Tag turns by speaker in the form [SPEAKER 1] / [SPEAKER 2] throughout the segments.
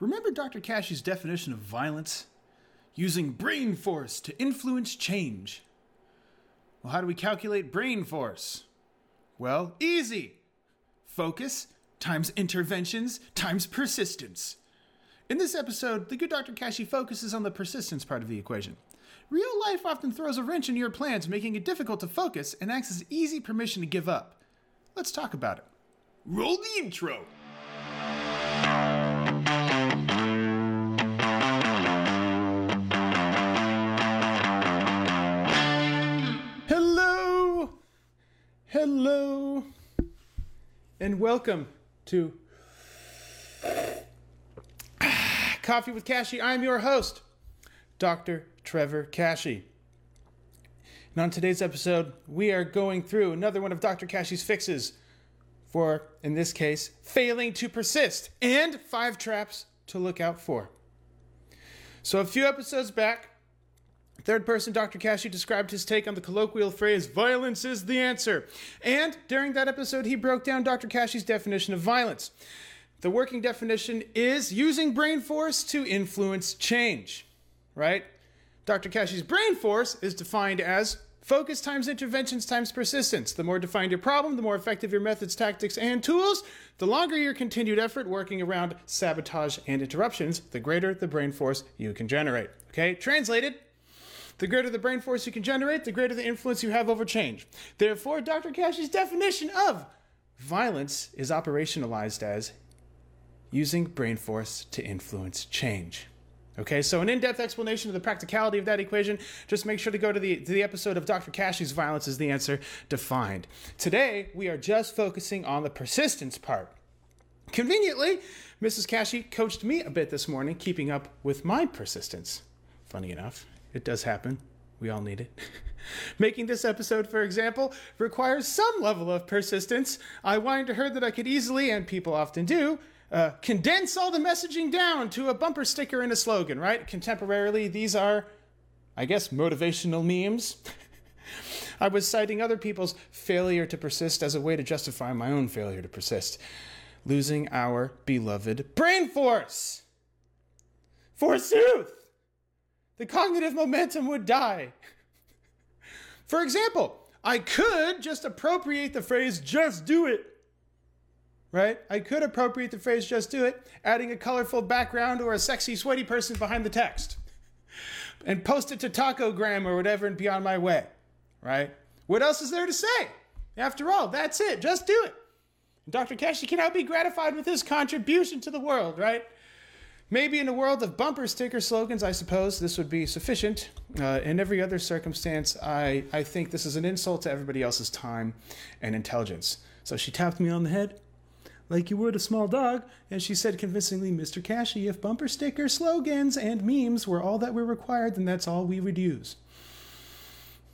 [SPEAKER 1] Remember Dr. Kashey's definition of violence? Using brain force to influence change. Well, how do we calculate brain force? Well, easy. Focus times interventions times persistence. In this episode, the good Dr. Kashey focuses on the persistence part of the equation. Real life often throws a wrench into your plans, making it difficult to focus and acts as easy permission to give up. Let's talk about it. Roll the intro. And welcome to Coffee with Kashey. I'm your host, Dr. Trevor Kashey. And on today's episode, we are going through another one of Dr. Kashey's fixes for, in this case, failing to persist and five traps to look out for. So, a few episodes back, Third person Dr. Kashey described his take on the colloquial phrase, violence is the answer. And during that episode, he broke down Dr. Kashey's definition of violence. The working definition is using brain force to influence change, right? Dr. Kashey's brain force is defined as focus times interventions times persistence. The more defined your problem, the more effective your methods, tactics, and tools, the longer your continued effort working around sabotage and interruptions, the greater the brain force you can generate. Okay, translated. The greater the brain force you can generate, the greater the influence you have over change. Therefore, Dr. Kashey's definition of violence is operationalized as using brain force to influence change. Okay, so an in-depth explanation of the practicality of that equation. Just make sure to go to the to the episode of Dr. Kashey's violence is the answer defined. Today we are just focusing on the persistence part. Conveniently, Mrs. Kashey coached me a bit this morning, keeping up with my persistence. Funny enough, it does happen. We all need it. Making this episode, for example, requires some level of persistence. I whined to her that I could easily, and people often do, uh, condense all the messaging down to a bumper sticker and a slogan, right? Contemporarily, these are, I guess, motivational memes. I was citing other people's failure to persist as a way to justify my own failure to persist. Losing our beloved brain force. Forsooth! The cognitive momentum would die. For example, I could just appropriate the phrase just do it right? I could appropriate the phrase just do it, adding a colorful background or a sexy, sweaty person behind the text, and post it to Tacogram or whatever and be on my way, right? What else is there to say? After all, that's it. Just do it. Dr. Kashey cannot be gratified with his contribution to the world, right? Maybe in a world of bumper sticker slogans, I suppose this would be sufficient. Uh, in every other circumstance, I, I think this is an insult to everybody else's time and intelligence. So she tapped me on the head like you would a small dog, and she said convincingly, Mr. Kashey, if bumper stickers, slogans, and memes were all that were required, then that's all we would use.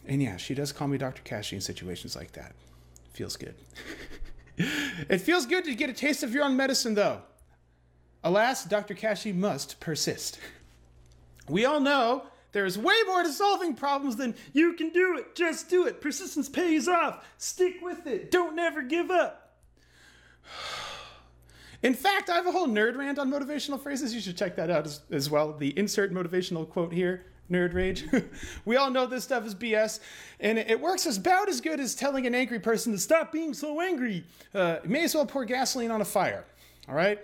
[SPEAKER 1] And yeah, she does call me Dr. Kashey in situations like that. Feels good. it feels good to get a taste of your own medicine, though. Alas, Dr. Kashey must persist. We all know there is way more to solving problems than you can do it, just do it. Persistence pays off. Stick with it. Don't never give up. In fact, I have a whole nerd rant on motivational phrases. You should check that out as, as well. The insert motivational quote here nerd rage. we all know this stuff is BS, and it, it, works about as good as telling an angry person to stop being so angry. Uh, may as well pour gasoline on a fire, all right?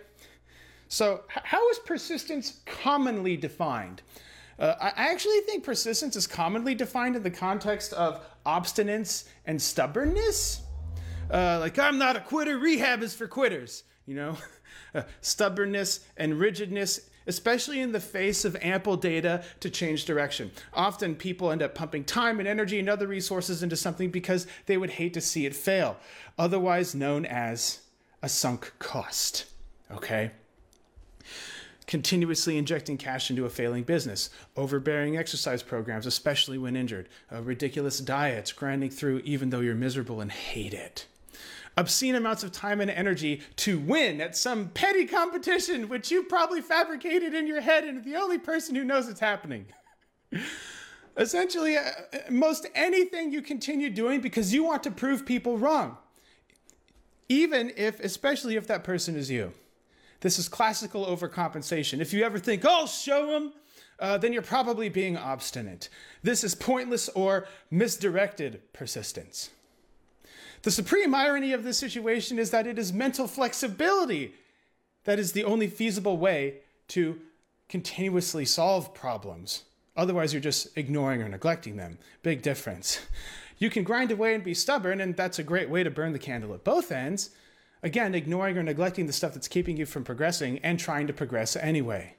[SPEAKER 1] So, how is persistence commonly defined? Uh, I actually think persistence is commonly defined in the context of obstinance and stubbornness. Uh, like, I'm not a quitter, rehab is for quitters you know, stubbornness and rigidness, especially in the face of ample data to change direction. Often people end up pumping time and energy and other resources into something because they would hate to see it fail, otherwise known as a sunk cost. Okay? Continuously injecting cash into a failing business, overbearing exercise programs, especially when injured, uh, ridiculous diets, grinding through even though you're miserable and hate it obscene amounts of time and energy to win at some petty competition, which you probably fabricated in your head and the only person who knows it's happening. Essentially, uh, most anything you continue doing because you want to prove people wrong. Even if, especially if that person is you. This is classical overcompensation. If you ever think, oh, show them, uh, then you're probably being obstinate. This is pointless or misdirected persistence. The supreme irony of this situation is that it is mental flexibility that is the only feasible way to continuously solve problems. Otherwise, you're just ignoring or neglecting them. Big difference. You can grind away and be stubborn, and that's a great way to burn the candle at both ends. Again, ignoring or neglecting the stuff that's keeping you from progressing and trying to progress anyway.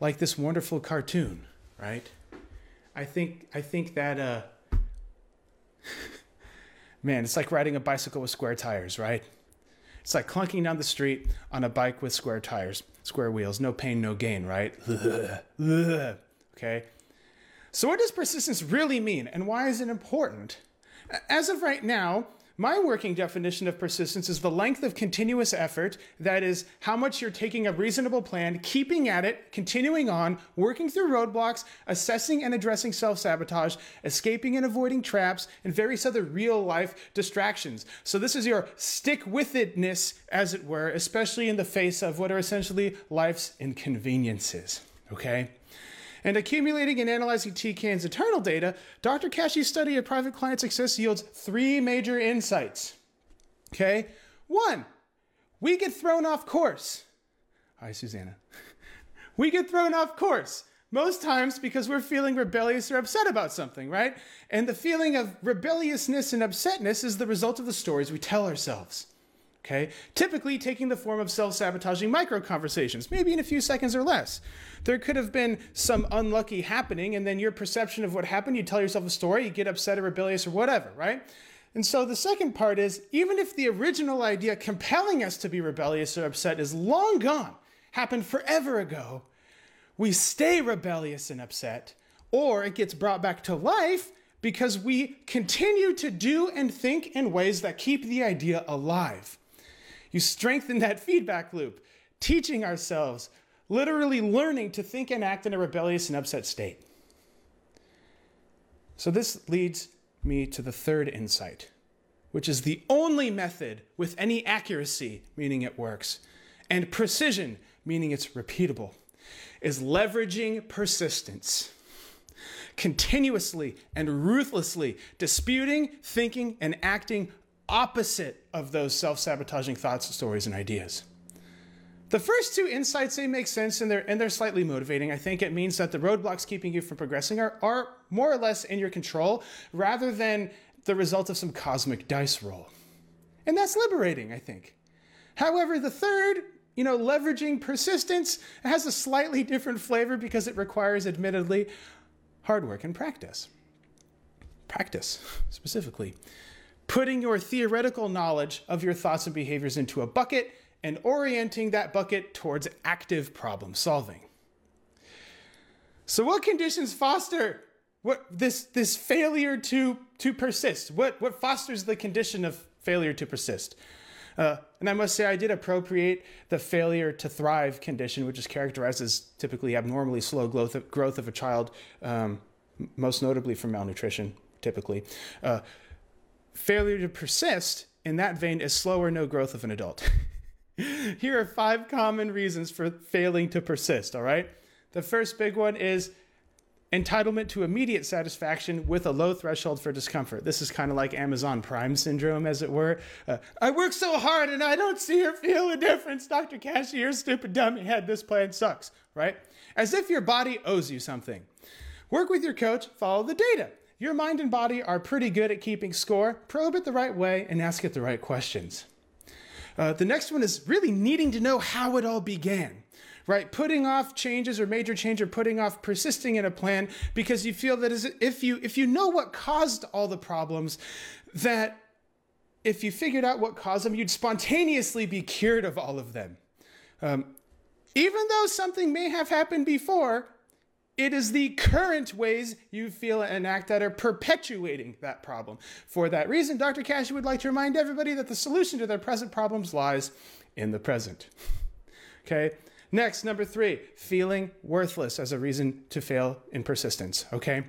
[SPEAKER 1] Like this wonderful cartoon, right? I think I think that uh man, it's like riding a bicycle with square tires, right? It's like clunking down the street on a bike with square tires, square wheels. No pain, no gain, right? okay. So, what does persistence really mean, and why is it important? As of right now, my working definition of persistence is the length of continuous effort, that is, how much you're taking a reasonable plan, keeping at it, continuing on, working through roadblocks, assessing and addressing self sabotage, escaping and avoiding traps, and various other real life distractions. So, this is your stick with itness, as it were, especially in the face of what are essentially life's inconveniences. Okay? And accumulating and analyzing TKN's internal data, Dr. Kashey's study of private client success yields three major insights. Okay? One, we get thrown off course. Hi, Susanna. we get thrown off course. Most times because we're feeling rebellious or upset about something, right? And the feeling of rebelliousness and upsetness is the result of the stories we tell ourselves okay? Typically taking the form of self sabotaging micro conversations, maybe in a few seconds or less. There could have been some unlucky happening, and then your perception of what happened, you tell yourself a story, you get upset or rebellious or whatever, right? And so the second part is even if the original idea compelling us to be rebellious or upset is long gone, happened forever ago, we stay rebellious and upset, or it gets brought back to life because we continue to do and think in ways that keep the idea alive. You strengthen that feedback loop, teaching ourselves, literally learning to think and act in a rebellious and upset state. So, this leads me to the third insight, which is the only method with any accuracy, meaning it works, and precision, meaning it's repeatable, is leveraging persistence. Continuously and ruthlessly disputing, thinking, and acting opposite of those self sabotaging thoughts, stories, and ideas. The first two insights, they make sense and they're, and they're slightly motivating. I think it means that the roadblocks keeping you from progressing are, are more or less in your control rather than the result of some cosmic dice roll. And that's liberating, I think. However, the third, you know, leveraging persistence has a slightly different flavor because it requires, admittedly, hard work and practice. Practice, specifically putting your theoretical knowledge of your thoughts and behaviors into a bucket and orienting that bucket towards active problem solving. So what conditions foster what this this failure to to persist? What what fosters the condition of failure to persist? Uh, and I must say, I did appropriate the failure to thrive condition, which is characterized as typically abnormally slow growth of, growth of a child, um, most notably from malnutrition, typically. Uh, Failure to persist in that vein is slow or no growth of an adult. Here are five common reasons for failing to persist, all right? The first big one is entitlement to immediate satisfaction with a low threshold for discomfort. This is kind of like Amazon Prime syndrome, as it were. Uh, I work so hard and I don't see or feel a difference. Dr. Kashey, stupid dummy head. This plan sucks, right? As if your body owes you something. Work with your coach, follow the data. Your mind and body are pretty good at keeping score. Probe it the right way and ask it the right questions. Uh, the next one is really needing to know how it all began right? Putting off changes or major change or putting off persisting in a plan because you feel that if you if you know what caused all the problems, that if you figured out what caused them, you'd spontaneously be cured of all of them. Um, even though something may have happened before, it is the current ways you feel and act that are perpetuating that problem. For that reason, Dr. Kashey would like to remind everybody that the solution to their present problems lies in the present. Okay? Next, number three, feeling worthless as a reason to fail in persistence. Okay?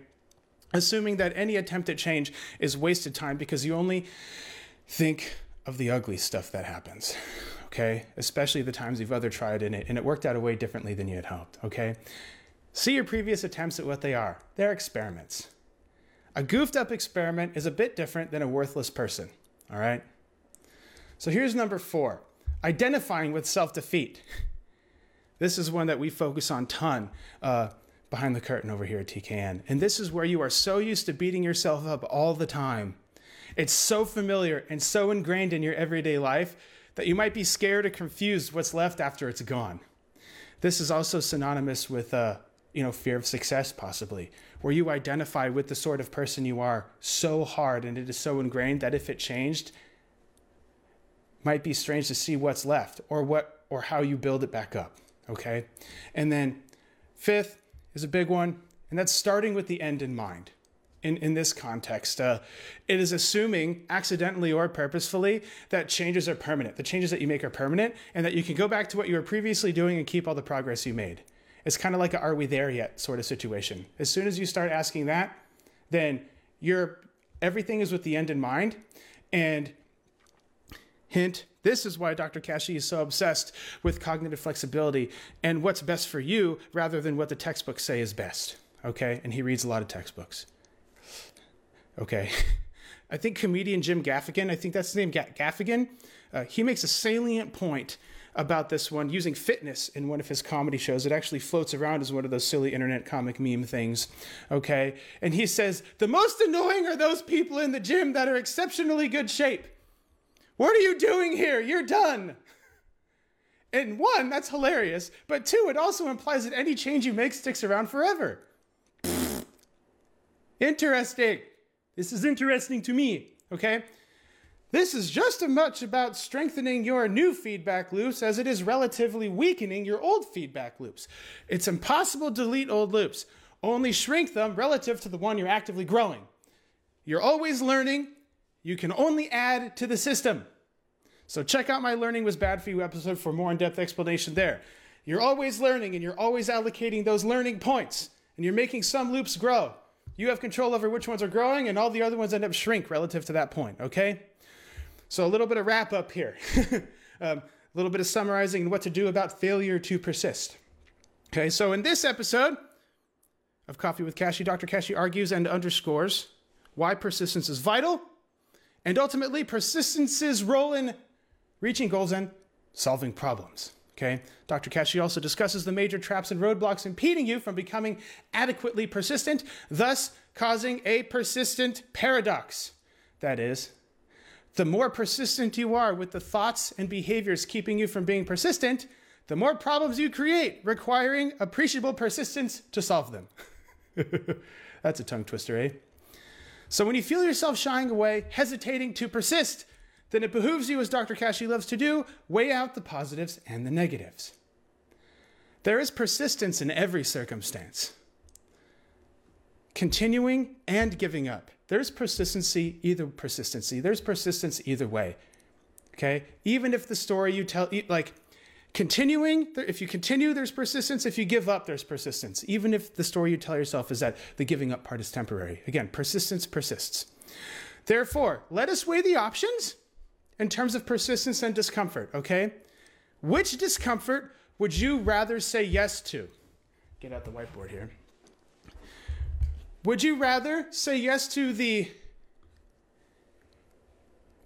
[SPEAKER 1] Assuming that any attempt at change is wasted time because you only think of the ugly stuff that happens. okay? Especially the times you've other tried in it and it worked out a way differently than you had hoped, okay? See your previous attempts at what they are. They're experiments. A goofed up experiment is a bit different than a worthless person, all right? So here's number four identifying with self defeat. This is one that we focus on ton uh, behind the curtain over here at TKN. And this is where you are so used to beating yourself up all the time. It's so familiar and so ingrained in your everyday life that you might be scared or confused what's left after it's gone. This is also synonymous with, uh, you know, fear of success, possibly, where you identify with the sort of person you are so hard and it is so ingrained that if it changed, might be strange to see what's left or what or how you build it back up. Okay. And then fifth is a big one, and that's starting with the end in mind. In, in this context, uh, it is assuming accidentally or purposefully that changes are permanent. The changes that you make are permanent, and that you can go back to what you were previously doing and keep all the progress you made. It's kind of like a "Are we there yet?" sort of situation. As soon as you start asking that, then you're everything is with the end in mind, and hint this is why Dr. Kashey is so obsessed with cognitive flexibility and what's best for you rather than what the textbooks say is best. Okay? And he reads a lot of textbooks. Okay. I think comedian Jim Gaffigan, I think that's his name, Gaffigan, uh, he makes a salient point about this one using fitness in one of his comedy shows. It actually floats around as one of those silly internet comic meme things. Okay. And he says, The most annoying are those people in the gym that are exceptionally good shape. What are you doing here? You're done. And one, that's hilarious. But two, it also implies that any change you make sticks around forever. interesting. This is interesting to me, okay? This is just as much about strengthening your new feedback loops as it is relatively weakening your old feedback loops. It's impossible to delete old loops, only shrink them relative to the one you're actively growing. You're always learning, you can only add to the system. So check out my Learning Was Bad For You episode for more in-depth explanation there. You're always learning and you're always allocating those learning points and you're making some loops grow. You have control over which ones are growing and all the other ones end up shrink relative to that point, okay? So a little bit of wrap up here. um, a little bit of summarizing and what to do about failure to persist. Okay, so in this episode of Coffee with Kashey, Dr. Kashey argues and underscores why persistence is vital and ultimately persistence's role in reaching goals and solving problems. Okay? Dr. Kashey also discusses the major traps and roadblocks impeding you from becoming adequately persistent, thus causing a persistent paradox. That is, the more persistent you are with the thoughts and behaviors keeping you from being persistent, the more problems you create, requiring appreciable persistence to solve them. That's a tongue twister, eh? So when you feel yourself shying away, hesitating to persist, then it behooves you, as Dr. Kashey loves to do, weigh out the positives and the negatives. There is persistence in every circumstance. Continuing and giving up. There's persistency, either persistency. There's persistence either way. Okay? Even if the story you tell, like, continuing, if you continue, there's persistence. If you give up, there's persistence. Even if the story you tell yourself is that the giving up part is temporary. Again, persistence persists. Therefore, let us weigh the options in terms of persistence and discomfort, okay? Which discomfort would you rather say yes to? Get out the whiteboard here. Would you rather say yes to the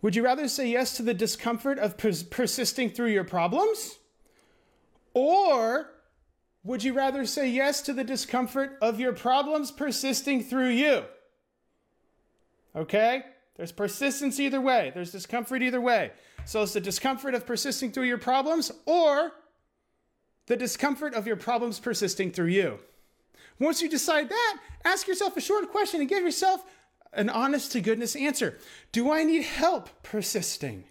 [SPEAKER 1] Would you rather say yes to the discomfort of pers- persisting through your problems? Or would you rather say yes to the discomfort of your problems persisting through you? Okay? There's persistence either way, there's discomfort either way. So it's the discomfort of persisting through your problems or the discomfort of your problems persisting through you. Once you decide that, ask yourself a short question and give yourself an honest to goodness answer. Do I need help persisting?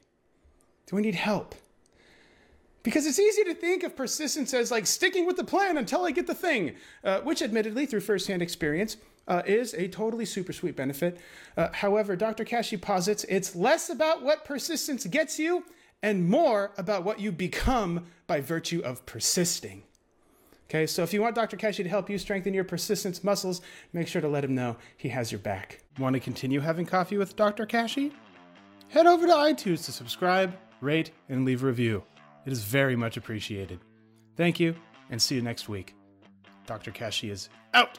[SPEAKER 1] Do I need help? Because it's easy to think of persistence as like sticking with the plan until I get the thing, uh, which admittedly, through firsthand experience, uh, is a totally super sweet benefit. Uh, however, Dr. Kashey posits it's less about what persistence gets you and more about what you become by virtue of persisting. Okay, so if you want Dr. Kashey to help you strengthen your persistence muscles, make sure to let him know he has your back. Want to continue having coffee with Dr. Kashey? Head over to iTunes to subscribe, rate, and leave a review. It is very much appreciated. Thank you, and see you next week. Dr. Kashey is out.